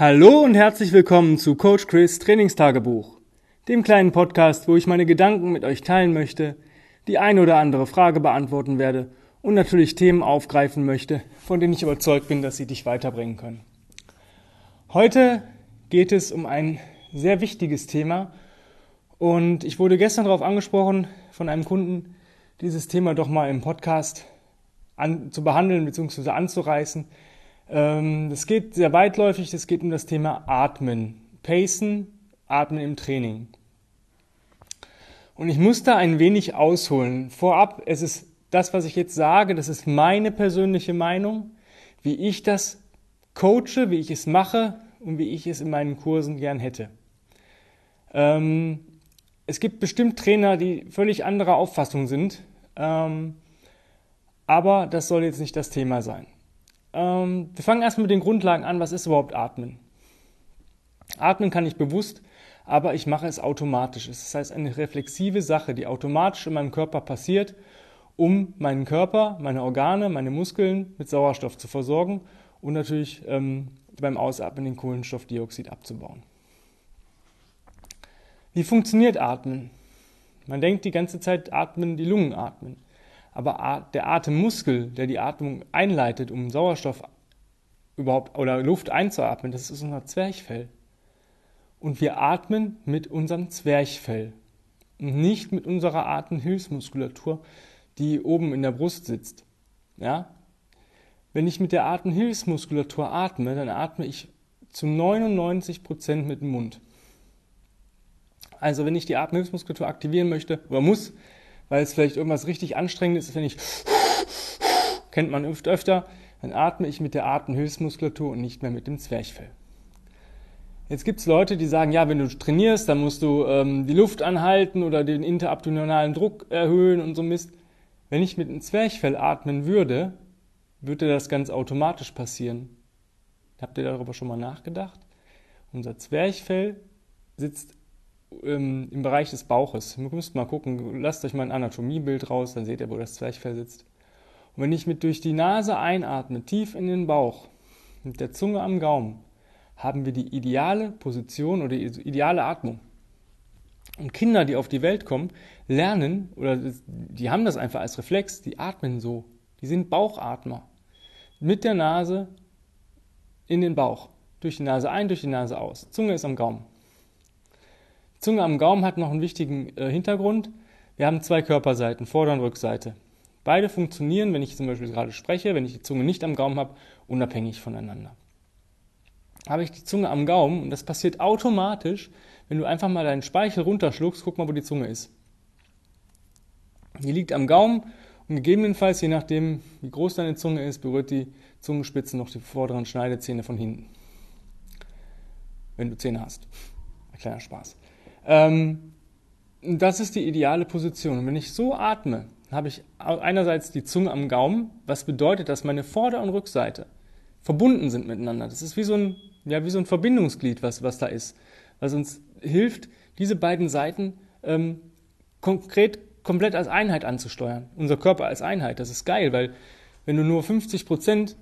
Hallo und herzlich willkommen zu Coach Chris Trainingstagebuch, dem kleinen Podcast, wo ich meine Gedanken mit euch teilen möchte, die eine oder andere Frage beantworten werde und natürlich Themen aufgreifen möchte, von denen ich überzeugt bin, dass sie dich weiterbringen können. Heute geht es um ein sehr wichtiges Thema und ich wurde gestern darauf angesprochen von einem Kunden, dieses Thema doch mal im Podcast an, zu behandeln bzw. anzureißen. Ähm, das geht sehr weitläufig, es geht um das Thema Atmen, Pacen, Atmen im Training. Und ich muss da ein wenig ausholen. Vorab, es ist das, was ich jetzt sage, das ist meine persönliche Meinung, wie ich das coache, wie ich es mache und wie ich es in meinen Kursen gern hätte. Ähm, es gibt bestimmt Trainer, die völlig anderer Auffassung sind, ähm, aber das soll jetzt nicht das Thema sein. Ähm, wir fangen erstmal mit den Grundlagen an. Was ist überhaupt Atmen? Atmen kann ich bewusst, aber ich mache es automatisch. Das heißt, eine reflexive Sache, die automatisch in meinem Körper passiert, um meinen Körper, meine Organe, meine Muskeln mit Sauerstoff zu versorgen und natürlich ähm, beim Ausatmen den Kohlenstoffdioxid abzubauen. Wie funktioniert Atmen? Man denkt die ganze Zeit, atmen, die Lungen atmen. Aber der Atemmuskel, der die Atmung einleitet, um Sauerstoff überhaupt oder Luft einzuatmen, das ist unser Zwerchfell. Und wir atmen mit unserem Zwerchfell und nicht mit unserer Atemhilfsmuskulatur, die oben in der Brust sitzt. Ja? Wenn ich mit der Atemhilfsmuskulatur atme, dann atme ich zu 99 Prozent mit dem Mund. Also wenn ich die Atemhilfsmuskulatur aktivieren möchte oder muss, weil es vielleicht irgendwas richtig anstrengendes ist, wenn ich kennt man öfter, dann atme ich mit der Atemhilfsmuskulatur und nicht mehr mit dem Zwerchfell. Jetzt gibt es Leute, die sagen, ja, wenn du trainierst, dann musst du ähm, die Luft anhalten oder den interabdominalen Druck erhöhen und so Mist. Wenn ich mit dem Zwerchfell atmen würde, würde das ganz automatisch passieren. Habt ihr darüber schon mal nachgedacht? Unser Zwerchfell sitzt ähm, im Bereich des Bauches. Ihr müsst mal gucken, lasst euch mal ein Anatomiebild raus, dann seht ihr, wo das Zwerchfell sitzt. Und wenn ich mit durch die Nase einatme, tief in den Bauch, mit der Zunge am Gaumen, haben wir die ideale Position oder die ideale Atmung. Und Kinder, die auf die Welt kommen, lernen, oder die haben das einfach als Reflex, die atmen so. Die sind Bauchatmer. Mit der Nase in den Bauch. Durch die Nase ein, durch die Nase aus. Zunge ist am Gaumen. Zunge am Gaumen hat noch einen wichtigen äh, Hintergrund. Wir haben zwei Körperseiten, Vorder- und Rückseite. Beide funktionieren, wenn ich zum Beispiel gerade spreche, wenn ich die Zunge nicht am Gaumen habe, unabhängig voneinander. Habe ich die Zunge am Gaumen, und das passiert automatisch, wenn du einfach mal deinen Speichel runterschluckst, guck mal, wo die Zunge ist. Die liegt am Gaumen und gegebenenfalls, je nachdem, wie groß deine Zunge ist, berührt die Zungenspitze noch die vorderen Schneidezähne von hinten. Wenn du Zähne hast. Ein kleiner Spaß. Ähm, das ist die ideale Position. Und wenn ich so atme, habe ich einerseits die Zunge am Gaumen, was bedeutet, dass meine Vorder- und Rückseite verbunden sind miteinander. Das ist wie so ein, ja, wie so ein Verbindungsglied, was, was da ist, was uns hilft, diese beiden Seiten ähm, konkret komplett als Einheit anzusteuern. Unser Körper als Einheit. Das ist geil, weil wenn du nur 50 Prozent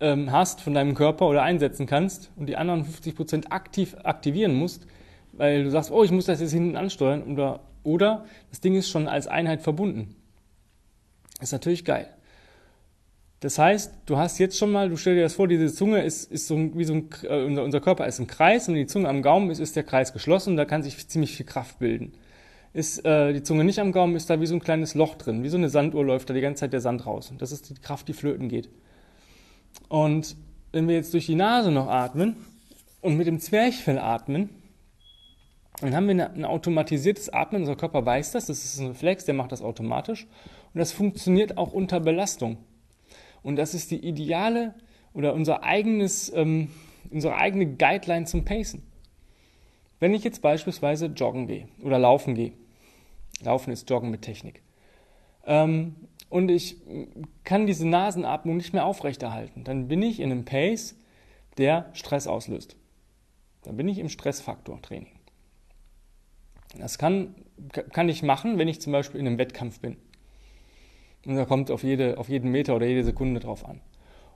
ähm, hast von deinem Körper oder einsetzen kannst und die anderen 50 Prozent aktiv aktivieren musst, weil du sagst, oh, ich muss das jetzt hinten ansteuern oder, oder das Ding ist schon als Einheit verbunden. ist natürlich geil. Das heißt, du hast jetzt schon mal, du stell dir das vor, diese Zunge ist, ist so wie so ein, äh, unser, unser Körper ist ein Kreis und die Zunge am Gaumen ist, ist der Kreis geschlossen und da kann sich ziemlich viel Kraft bilden. Ist äh, die Zunge nicht am Gaumen, ist da wie so ein kleines Loch drin, wie so eine Sanduhr läuft da die ganze Zeit der Sand raus. Und das ist die Kraft, die flöten geht. Und wenn wir jetzt durch die Nase noch atmen und mit dem Zwerchfell atmen, dann haben wir ein automatisiertes Atmen. Unser Körper weiß das. Das ist ein Reflex, der macht das automatisch. Und das funktioniert auch unter Belastung. Und das ist die ideale oder unser eigenes, ähm, unsere eigene Guideline zum Pacen. Wenn ich jetzt beispielsweise joggen gehe oder laufen gehe, Laufen ist Joggen mit Technik, ähm, und ich kann diese Nasenatmung nicht mehr aufrechterhalten, dann bin ich in einem Pace, der Stress auslöst. Dann bin ich im Stressfaktor-Training. Das kann, kann ich machen, wenn ich zum Beispiel in einem Wettkampf bin. Und da kommt auf, jede, auf jeden Meter oder jede Sekunde drauf an.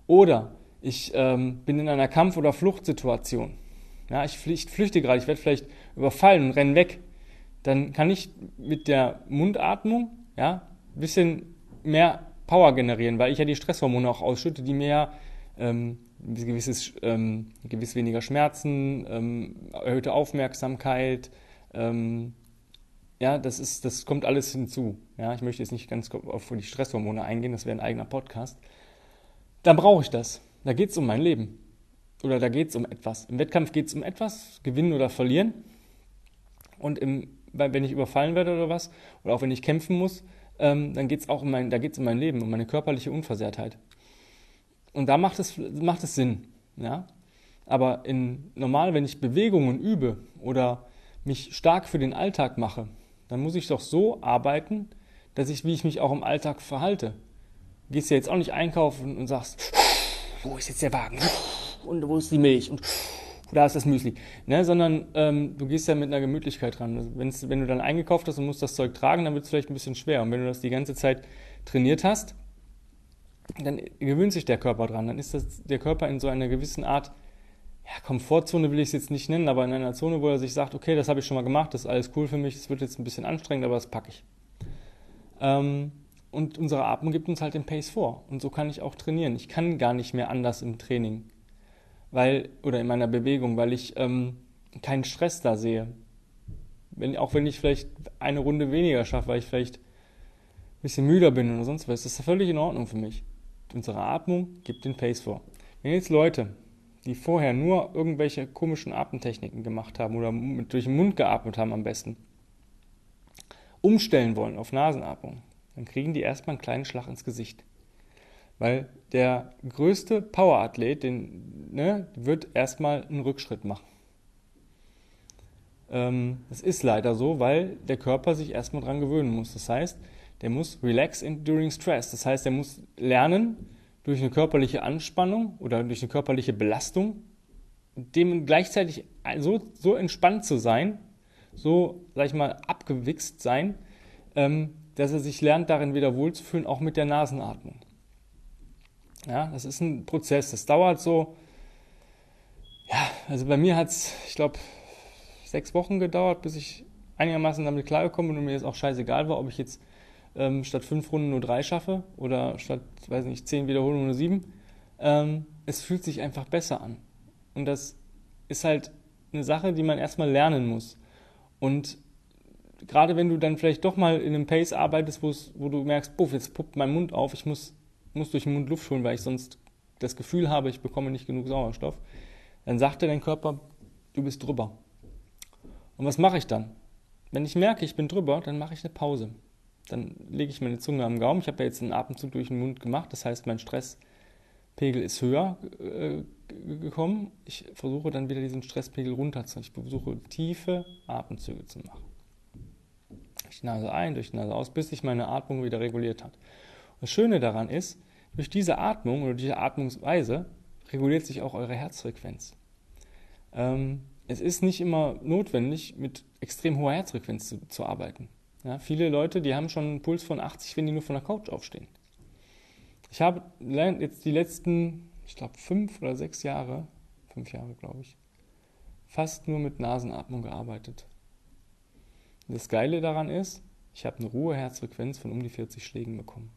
Oder ich ähm, bin in einer Kampf- oder Fluchtsituation. Ja, ich flüchte gerade, ich werde vielleicht überfallen und renne weg. Dann kann ich mit der Mundatmung ja, ein bisschen mehr Power generieren, weil ich ja die Stresshormone auch ausschütte, die mir ähm, gewisses, ähm, gewiss weniger Schmerzen, ähm, erhöhte Aufmerksamkeit, ähm, ja, das ist, das kommt alles hinzu. Ja, ich möchte jetzt nicht ganz auf die Stresshormone eingehen, das wäre ein eigener Podcast. Dann brauche ich das. Da geht es um mein Leben. Oder da geht es um etwas. Im Wettkampf geht es um etwas, gewinnen oder verlieren. Und im, wenn ich überfallen werde oder was, oder auch wenn ich kämpfen muss, ähm, dann geht es auch um mein, da geht's um mein Leben, um meine körperliche Unversehrtheit. Und da macht es, macht es Sinn. Ja? Aber in, normal, wenn ich Bewegungen übe oder mich stark für den Alltag mache, dann muss ich doch so arbeiten, dass ich, wie ich mich auch im Alltag verhalte. Du gehst ja jetzt auch nicht einkaufen und sagst, wo ist jetzt der Wagen? Und wo ist die Milch? Und da ist das Müsli. Ne? Sondern ähm, du gehst ja mit einer Gemütlichkeit ran. Also wenn's, wenn du dann eingekauft hast und musst das Zeug tragen, dann wird es vielleicht ein bisschen schwer. Und wenn du das die ganze Zeit trainiert hast, dann gewöhnt sich der Körper dran. Dann ist das, der Körper in so einer gewissen Art, ja, Komfortzone will ich es jetzt nicht nennen, aber in einer Zone, wo er sich sagt, okay, das habe ich schon mal gemacht, das ist alles cool für mich, es wird jetzt ein bisschen anstrengend, aber das packe ich. Ähm, und unsere Atmung gibt uns halt den Pace vor. Und so kann ich auch trainieren. Ich kann gar nicht mehr anders im Training. Weil, oder in meiner Bewegung, weil ich ähm, keinen Stress da sehe. Wenn, auch wenn ich vielleicht eine Runde weniger schaffe, weil ich vielleicht ein bisschen müder bin oder sonst was, ist das völlig in Ordnung für mich. Unsere Atmung gibt den Pace vor. Wenn jetzt Leute, die vorher nur irgendwelche komischen Atemtechniken gemacht haben oder durch den Mund geatmet haben am besten, umstellen wollen auf Nasenatmung, dann kriegen die erstmal einen kleinen Schlag ins Gesicht. Weil der größte Powerathlet, den, ne, wird erstmal einen Rückschritt machen. Ähm, das ist leider so, weil der Körper sich erstmal dran gewöhnen muss. Das heißt, der muss relax during stress. Das heißt, er muss lernen, durch eine körperliche Anspannung oder durch eine körperliche Belastung, dem gleichzeitig so, so entspannt zu sein, so, sag ich mal, abgewichst sein, ähm, dass er sich lernt, darin wieder wohlzufühlen, auch mit der Nasenatmung. Ja, das ist ein Prozess. Das dauert so, ja, also bei mir hat es, ich glaube, sechs Wochen gedauert, bis ich einigermaßen damit klargekommen bin und mir jetzt auch scheißegal war, ob ich jetzt ähm, statt fünf Runden nur drei schaffe oder statt, weiß nicht, zehn Wiederholungen nur sieben. Ähm, es fühlt sich einfach besser an. Und das ist halt eine Sache, die man erstmal lernen muss. Und gerade wenn du dann vielleicht doch mal in einem Pace arbeitest, wo du merkst, puff, jetzt puppt mein Mund auf, ich muss, muss durch den Mund Luft holen, weil ich sonst das Gefühl habe, ich bekomme nicht genug Sauerstoff, dann sagt dir dein Körper, du bist drüber. Und was mache ich dann? Wenn ich merke, ich bin drüber, dann mache ich eine Pause. Dann lege ich meine Zunge am Gaumen. Ich habe ja jetzt einen Atemzug durch den Mund gemacht, das heißt, mein Stresspegel ist höher äh, gekommen. Ich versuche dann wieder diesen Stresspegel runterzuziehen. Ich versuche tiefe Atemzüge zu machen durch die Nase ein, durch die Nase aus, bis sich meine Atmung wieder reguliert hat. Und das Schöne daran ist, durch diese Atmung oder diese Atmungsweise reguliert sich auch eure Herzfrequenz. Ähm, es ist nicht immer notwendig, mit extrem hoher Herzfrequenz zu, zu arbeiten. Ja, viele Leute, die haben schon einen Puls von 80, wenn die nur von der Couch aufstehen. Ich habe jetzt die letzten, ich glaube, fünf oder sechs Jahre, fünf Jahre glaube ich, fast nur mit Nasenatmung gearbeitet. Das Geile daran ist, ich habe eine Ruheherzfrequenz von um die 40 Schlägen bekommen.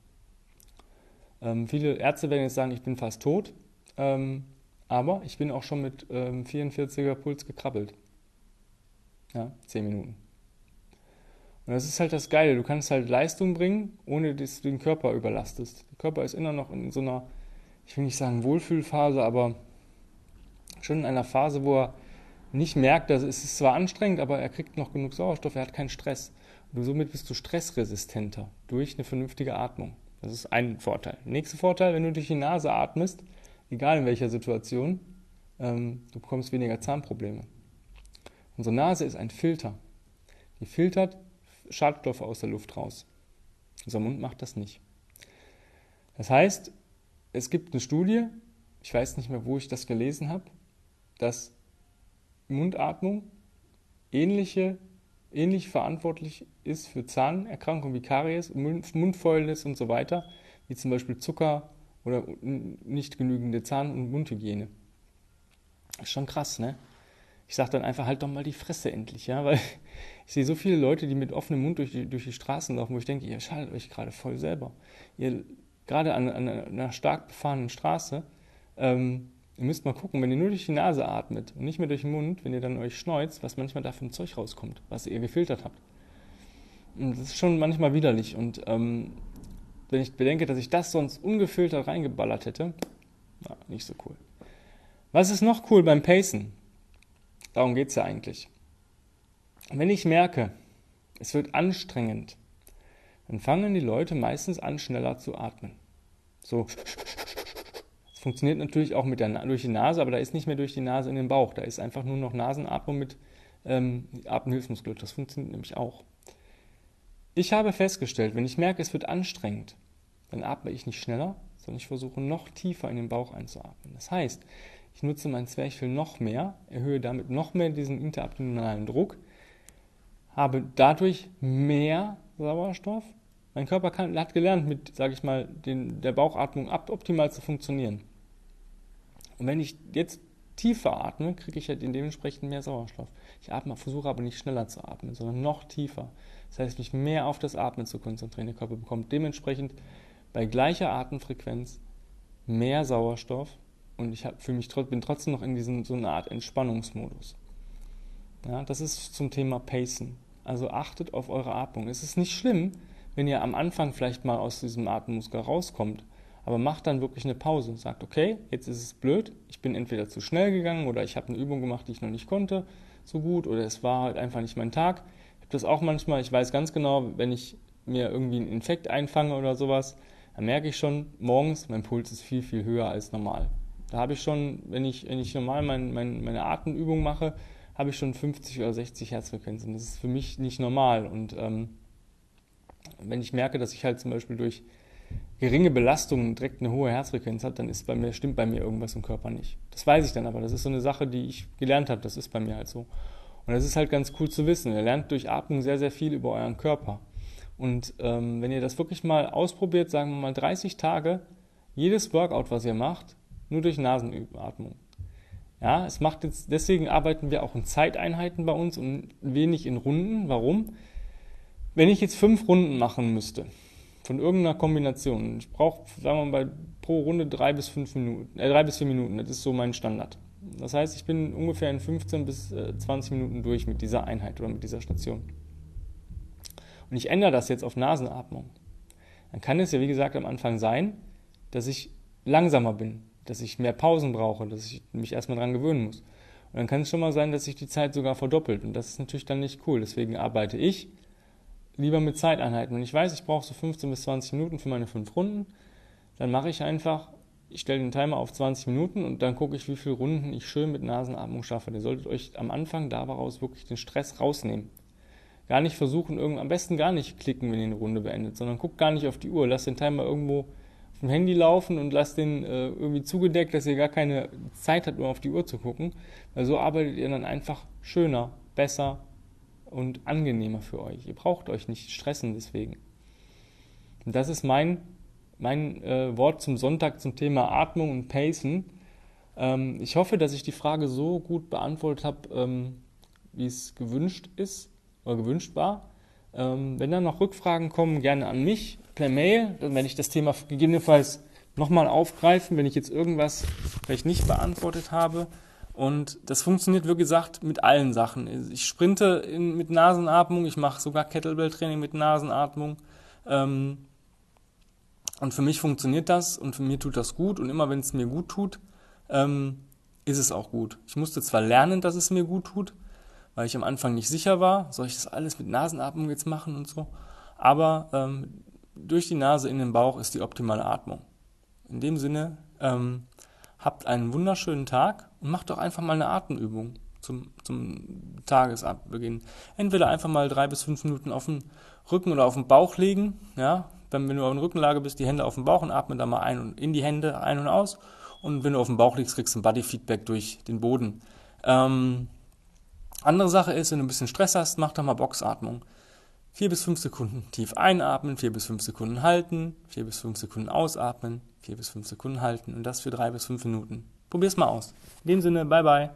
Ähm, viele Ärzte werden jetzt sagen, ich bin fast tot, ähm, aber ich bin auch schon mit ähm, 44er Puls gekrabbelt. Ja, 10 Minuten. Und das ist halt das Geile. Du kannst halt Leistung bringen, ohne dass du den Körper überlastest. Der Körper ist immer noch in so einer, ich will nicht sagen Wohlfühlphase, aber schon in einer Phase, wo er nicht merkt, dass es ist zwar anstrengend, aber er kriegt noch genug Sauerstoff, er hat keinen Stress. Und somit bist du stressresistenter durch eine vernünftige Atmung. Das ist ein Vorteil. Nächster Vorteil, wenn du durch die Nase atmest, egal in welcher Situation, ähm, du bekommst weniger Zahnprobleme. Unsere Nase ist ein Filter. Die filtert Schadstoffe aus der Luft raus. Unser Mund macht das nicht. Das heißt, es gibt eine Studie, ich weiß nicht mehr, wo ich das gelesen habe, dass Mundatmung ähnliche, ähnlich verantwortlich ist für Zahnerkrankungen wie Karies, Mundfäulnis und so weiter, wie zum Beispiel Zucker oder nicht genügende Zahn- und Mundhygiene. Ist schon krass, ne? Ich sage dann einfach, halt doch mal die Fresse endlich, ja, weil ich sehe so viele Leute, die mit offenem Mund durch die, durch die Straßen laufen, wo ich denke, ihr schaltet euch gerade voll selber. Ihr, gerade an, an einer stark befahrenen Straße, ähm, ihr müsst mal gucken, wenn ihr nur durch die Nase atmet und nicht mehr durch den Mund, wenn ihr dann euch schneuzt, was manchmal da für ein Zeug rauskommt, was ihr gefiltert habt. Und das ist schon manchmal widerlich. Und ähm, wenn ich bedenke, dass ich das sonst ungefiltert reingeballert hätte, na, nicht so cool. Was ist noch cool beim Pacen? Darum geht es ja eigentlich. Wenn ich merke, es wird anstrengend, dann fangen die Leute meistens an, schneller zu atmen. So. Das funktioniert natürlich auch mit der, durch die Nase, aber da ist nicht mehr durch die Nase in den Bauch. Da ist einfach nur noch Nasenatmung mit ähm, Atemhilfsmuskulatur. Das funktioniert nämlich auch. Ich habe festgestellt, wenn ich merke, es wird anstrengend, dann atme ich nicht schneller, sondern ich versuche noch tiefer in den Bauch einzuatmen. Das heißt, ich nutze mein Zwerchfell noch mehr, erhöhe damit noch mehr diesen interabdominalen Druck, habe dadurch mehr Sauerstoff. Mein Körper kann, hat gelernt, mit, sage ich mal, den, der Bauchatmung optimal zu funktionieren. Und wenn ich jetzt tiefer atme, kriege ich halt dementsprechend mehr Sauerstoff. Ich atme, versuche aber nicht schneller zu atmen, sondern noch tiefer. Das heißt, mich mehr auf das Atmen zu konzentrieren. Der Körper bekommt dementsprechend bei gleicher Atemfrequenz mehr Sauerstoff und ich hab, mich, bin trotzdem noch in diesem so einer Art Entspannungsmodus. Ja, das ist zum Thema Pacen. Also achtet auf eure Atmung. Es ist nicht schlimm, wenn ihr am Anfang vielleicht mal aus diesem Atemmuskel rauskommt, aber macht dann wirklich eine Pause und sagt, okay, jetzt ist es blöd, ich bin entweder zu schnell gegangen oder ich habe eine Übung gemacht, die ich noch nicht konnte so gut oder es war halt einfach nicht mein Tag das auch manchmal, ich weiß ganz genau, wenn ich mir irgendwie einen Infekt einfange oder sowas, dann merke ich schon morgens, mein Puls ist viel, viel höher als normal. Da habe ich schon, wenn ich, wenn ich normal mein, mein, meine Atemübung mache, habe ich schon 50 oder 60 Herzfrequenzen. Das ist für mich nicht normal. Und ähm, wenn ich merke, dass ich halt zum Beispiel durch geringe Belastungen direkt eine hohe Herzfrequenz habe, dann ist bei mir, stimmt bei mir irgendwas im Körper nicht. Das weiß ich dann aber. Das ist so eine Sache, die ich gelernt habe. Das ist bei mir halt so. Und das ist halt ganz cool zu wissen. Ihr lernt durch Atmung sehr, sehr viel über euren Körper. Und ähm, wenn ihr das wirklich mal ausprobiert, sagen wir mal 30 Tage, jedes Workout, was ihr macht, nur durch Nasenatmung. Ja, es macht jetzt, deswegen arbeiten wir auch in Zeiteinheiten bei uns und wenig in Runden. Warum? Wenn ich jetzt fünf Runden machen müsste, von irgendeiner Kombination, ich brauche, sagen wir mal, pro Runde drei bis fünf Minuten, äh, drei bis vier Minuten, das ist so mein Standard. Das heißt, ich bin ungefähr in 15 bis 20 äh, Minuten durch mit dieser Einheit oder mit dieser Station. Und ich ändere das jetzt auf Nasenatmung. Dann kann es ja, wie gesagt, am Anfang sein, dass ich langsamer bin, dass ich mehr Pausen brauche, dass ich mich erstmal dran gewöhnen muss. Und dann kann es schon mal sein, dass sich die Zeit sogar verdoppelt. Und das ist natürlich dann nicht cool. Deswegen arbeite ich lieber mit Zeiteinheiten. Wenn ich weiß, ich brauche so 15 bis 20 Minuten für meine fünf Runden, dann mache ich einfach ich stelle den Timer auf 20 Minuten und dann gucke ich, wie viele Runden ich schön mit Nasenatmung schaffe. Ihr solltet euch am Anfang daraus wirklich den Stress rausnehmen. Gar nicht versuchen, irgend, am besten gar nicht klicken, wenn ihr eine Runde beendet, sondern guckt gar nicht auf die Uhr. Lasst den Timer irgendwo auf dem Handy laufen und lasst den äh, irgendwie zugedeckt, dass ihr gar keine Zeit habt, um auf die Uhr zu gucken. Weil so arbeitet ihr dann einfach schöner, besser und angenehmer für euch. Ihr braucht euch nicht stressen deswegen. Und das ist mein mein äh, Wort zum Sonntag zum Thema Atmung und Pacen. Ähm, ich hoffe, dass ich die Frage so gut beantwortet habe, ähm, wie es gewünscht ist oder gewünscht war. Ähm, wenn da noch Rückfragen kommen, gerne an mich per Mail. Dann werde ich das Thema gegebenenfalls nochmal aufgreifen, wenn ich jetzt irgendwas vielleicht nicht beantwortet habe. Und das funktioniert, wie gesagt, mit allen Sachen. Ich sprinte in, mit Nasenatmung, ich mache sogar Kettlebell-Training mit Nasenatmung. Ähm, und für mich funktioniert das und für mir tut das gut. Und immer wenn es mir gut tut, ähm, ist es auch gut. Ich musste zwar lernen, dass es mir gut tut, weil ich am Anfang nicht sicher war, soll ich das alles mit Nasenatmung jetzt machen und so. Aber ähm, durch die Nase in den Bauch ist die optimale Atmung. In dem Sinne, ähm, habt einen wunderschönen Tag und macht doch einfach mal eine Atemübung zum, zum Tagesbeginn. Entweder einfach mal drei bis fünf Minuten auf den Rücken oder auf den Bauch legen, ja, wenn, wenn du auf der Rückenlage bist, die Hände auf dem Bauch und atme da mal ein und in die Hände ein und aus. Und wenn du auf dem Bauch liegst, kriegst du ein Body-Feedback durch den Boden. Ähm, andere Sache ist, wenn du ein bisschen Stress hast, mach doch mal Boxatmung. Vier bis fünf Sekunden tief einatmen, vier bis fünf Sekunden halten, vier bis fünf Sekunden ausatmen, vier bis fünf Sekunden halten und das für drei bis fünf Minuten. Probier's mal aus. In dem Sinne, bye bye.